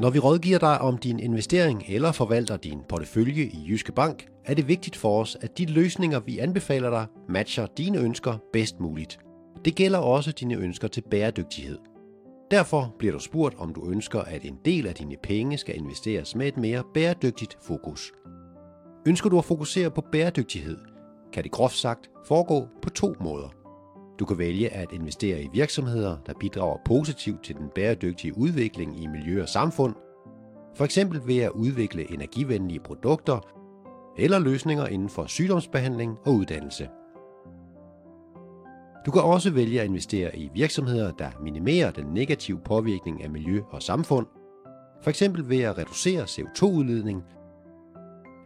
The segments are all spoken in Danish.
Når vi rådgiver dig om din investering eller forvalter din portefølje i Jyske Bank, er det vigtigt for os, at de løsninger, vi anbefaler dig, matcher dine ønsker bedst muligt. Det gælder også dine ønsker til bæredygtighed. Derfor bliver du spurgt, om du ønsker, at en del af dine penge skal investeres med et mere bæredygtigt fokus. Ønsker du at fokusere på bæredygtighed, kan det groft sagt foregå på to måder. Du kan vælge at investere i virksomheder, der bidrager positivt til den bæredygtige udvikling i miljø og samfund, for eksempel ved at udvikle energivenlige produkter eller løsninger inden for sygdomsbehandling og uddannelse. Du kan også vælge at investere i virksomheder, der minimerer den negative påvirkning af miljø og samfund, for eksempel ved at reducere CO2-udledning,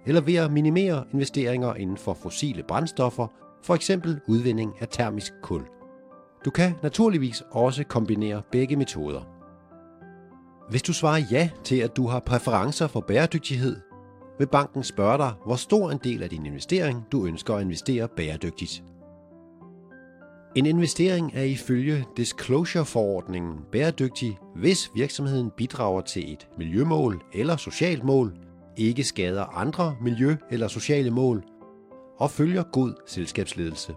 eller ved at minimere investeringer inden for fossile brændstoffer, for eksempel udvinding af termisk kul. Du kan naturligvis også kombinere begge metoder. Hvis du svarer ja til, at du har præferencer for bæredygtighed, vil banken spørge dig, hvor stor en del af din investering du ønsker at investere bæredygtigt. En investering er ifølge Disclosure-forordningen bæredygtig, hvis virksomheden bidrager til et miljømål eller socialt mål, ikke skader andre miljø- eller sociale mål og følger god selskabsledelse.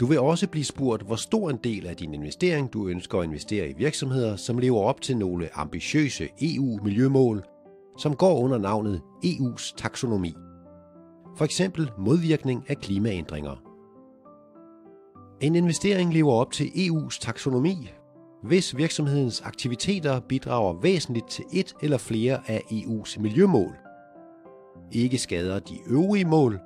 Du vil også blive spurgt, hvor stor en del af din investering du ønsker at investere i virksomheder, som lever op til nogle ambitiøse EU-miljømål, som går under navnet EU's taksonomi. For eksempel modvirkning af klimaændringer. En investering lever op til EU's taksonomi, hvis virksomhedens aktiviteter bidrager væsentligt til et eller flere af EU's miljømål, ikke skader de øvrige mål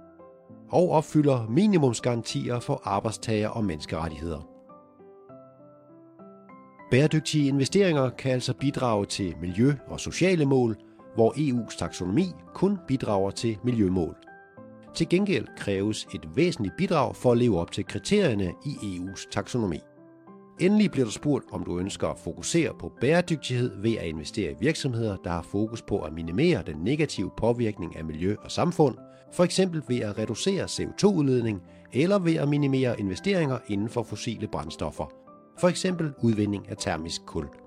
og opfylder minimumsgarantier for arbejdstager og menneskerettigheder. Bæredygtige investeringer kan altså bidrage til miljø- og sociale mål, hvor EU's taksonomi kun bidrager til miljømål. Til gengæld kræves et væsentligt bidrag for at leve op til kriterierne i EU's taksonomi. Endelig bliver du spurgt, om du ønsker at fokusere på bæredygtighed ved at investere i virksomheder, der har fokus på at minimere den negative påvirkning af miljø og samfund, for eksempel ved at reducere CO2-udledning eller ved at minimere investeringer inden for fossile brændstoffer, for eksempel udvinding af termisk kul.